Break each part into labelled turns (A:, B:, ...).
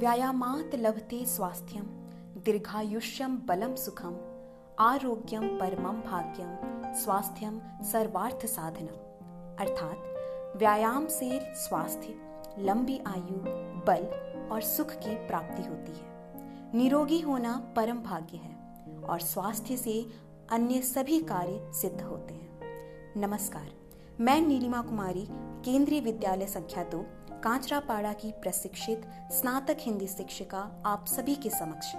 A: व्यायामात लभते स्वास्थ्यम दीर्घायुष्यम बलम सुखम आरोग्यम परमम भाग्यम स्वास्थ्यम सर्वार्थ साधना अर्थात, व्यायाम से स्वास्थ्य, लंबी आयु, बल और सुख की प्राप्ति होती है। निरोगी होना परम भाग्य है और स्वास्थ्य से अन्य सभी कार्य सिद्ध होते हैं। नमस्कार, मैं नीलिमा कुमारी, केंद्रीय विद्यालय संख्या दो कांचरापाड़ा की प्रशिक्षित स्नातक हिंदी शिक्षिका आप सभी के समक्ष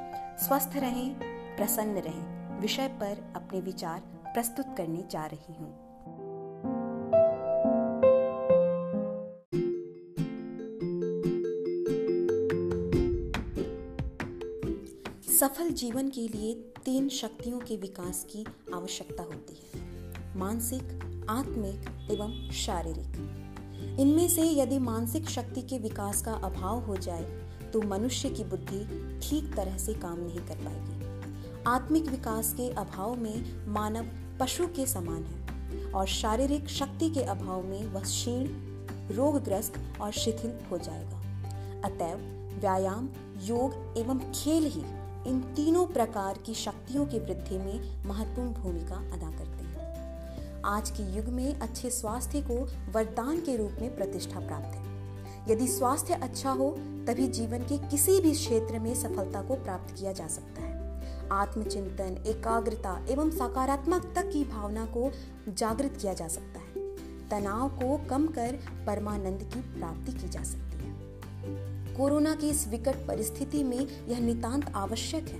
A: स्वस्थ रहें, प्रसन्न रहें, विषय पर अपने विचार प्रस्तुत करने जा रही हूँ। सफल जीवन के लिए तीन शक्तियों के विकास की आवश्यकता होती है। मानसिक, आत्मिक एवं शारीरिक। इनमें से यदि मानसिक शक्ति के विकास का अभाव हो जाए तो मनुष्य की बुद्धि ठीक तरह से काम नहीं कर पाएगी। आत्मिक विकास के अभाव में मानव पशु के समान है और शारीरिक शक्ति के अभाव में वह क्षीण, रोगग्रस्त और शिथिल हो जाएगा। अतएव व्यायाम, योग एवं खेल ही इन तीनों प्रकार की शक्तियों की वृद्धि में महत्वपूर्ण भूमिका अदा करते आज के युग में अच्छे स्वास्थ्य को वरदान के रूप में प्रतिष्ठा प्राप्त है। यदि स्वास्थ्य अच्छा हो, तभी जीवन के किसी भी क्षेत्र में सफलता को प्राप्त किया जा सकता है। आत्मचिंतन, एकाग्रता एवं सकारात्मकता की भावना को जागृत किया जा सकता है। तनाव को कम कर परमानंद की प्राप्ति की जा सकती है। कोरोना की इस विकट परिस्थिति में यह नितांत आवश्यक है,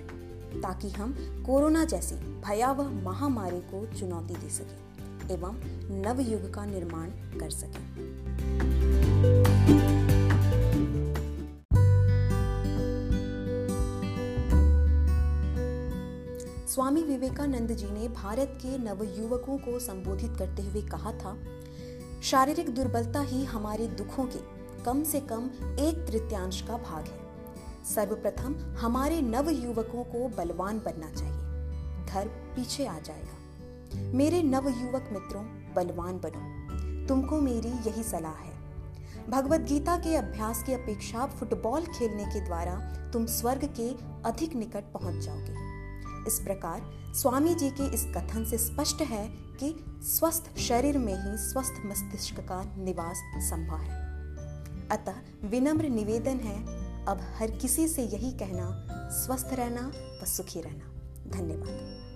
A: ताकि हम कोरोना जैसी भयावह महामारी को चुनौती दे सकें। एवं नव युग का निर्माण कर सके। स्वामी विवेकानंद जी ने भारत के नव युवकों को संबोधित करते हुए कहा था, शारीरिक दुर्बलता ही हमारे दुखों के कम से कम एक तृतीयांश का भाग है। सर्वप्रथम हमारे नव युवकों को बलवान बनना चाहिए। धर्म पीछे आ जाएगा। मेरे नव युवक मित्रों, बलवान बनो। तुमको मेरी यही सलाह है। भगवत गीता के अभ्यास की अपेक्षा फुटबॉल खेलने के द्वारा तुम स्वर्ग के अधिक निकट पहुँच जाओगे। इस प्रकार स्वामी जी के इस कथन से स्पष्ट है कि स्वस्थ शरीर में ही स्वस्थ मस्तिष्क का निवास संभव है। अतः विनम्र निवेदन है, अब हर किसी से यही कहना, स्वस्थ रहना व सुखी रहना। धन्यवाद।